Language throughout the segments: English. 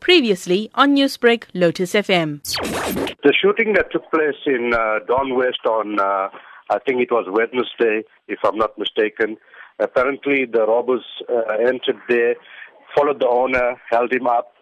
Previously on Newsbreak, Lotus FM. The shooting that took place in uh, Dawnwest on, uh, I think it was Wednesday, if I'm not mistaken. Apparently, the robbers uh, entered there, followed the owner, held him up,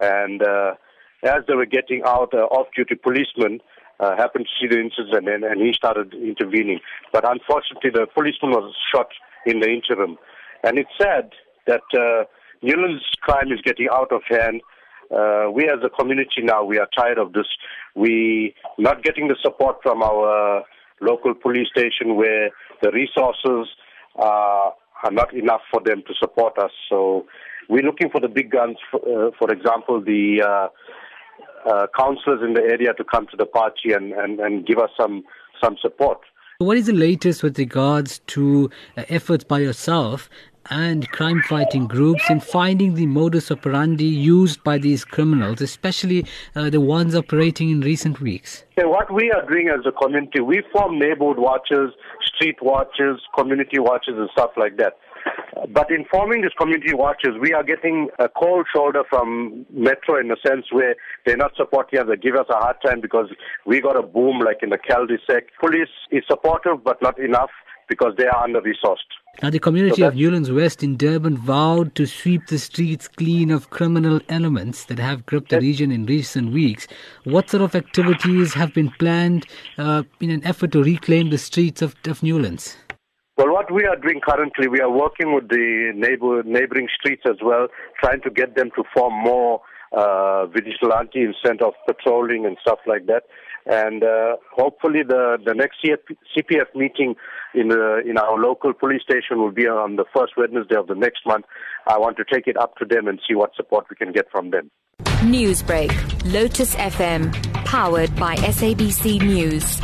and uh, as they were getting out, uh, off-duty policeman uh, happened to see the incident, and, and he started intervening. But unfortunately, the policeman was shot in the interim, and it's sad that. Newlands crime is getting out of hand. Uh, we as a community now, we are tired of this. We not getting the support from our local police station where the resources uh, are not enough for them to support us. So we're looking for the big guns, for, uh, for example, the uh, uh, councillors in the area to come to the party and, and, and give us some, some support. What is the latest with regards to uh, efforts by yourself and crime fighting groups in finding the modus operandi used by these criminals, especially uh, the ones operating in recent weeks? Yeah, what we are doing as a community, we form neighborhood watches, street watches, community watches, and stuff like that. But in forming these community watches, we are getting a cold shoulder from Metro in a sense where they're not supporting us. They give us a hard time because we got a boom like in the cul-de-sac. Police is supportive, but not enough because they are under-resourced. Now, the community so of Newlands West in Durban vowed to sweep the streets clean of criminal elements that have gripped the region in recent weeks. What sort of activities have been planned uh, in an effort to reclaim the streets of, of Newlands? Well, what we are doing currently, we are working with the neighbor, neighboring streets as well, trying to get them to form more uh, vigilante instead of patrolling and stuff like that. And uh, hopefully, the the next CPF meeting in the, in our local police station will be on the first Wednesday of the next month. I want to take it up to them and see what support we can get from them. Newsbreak, Lotus FM, powered by SABC News.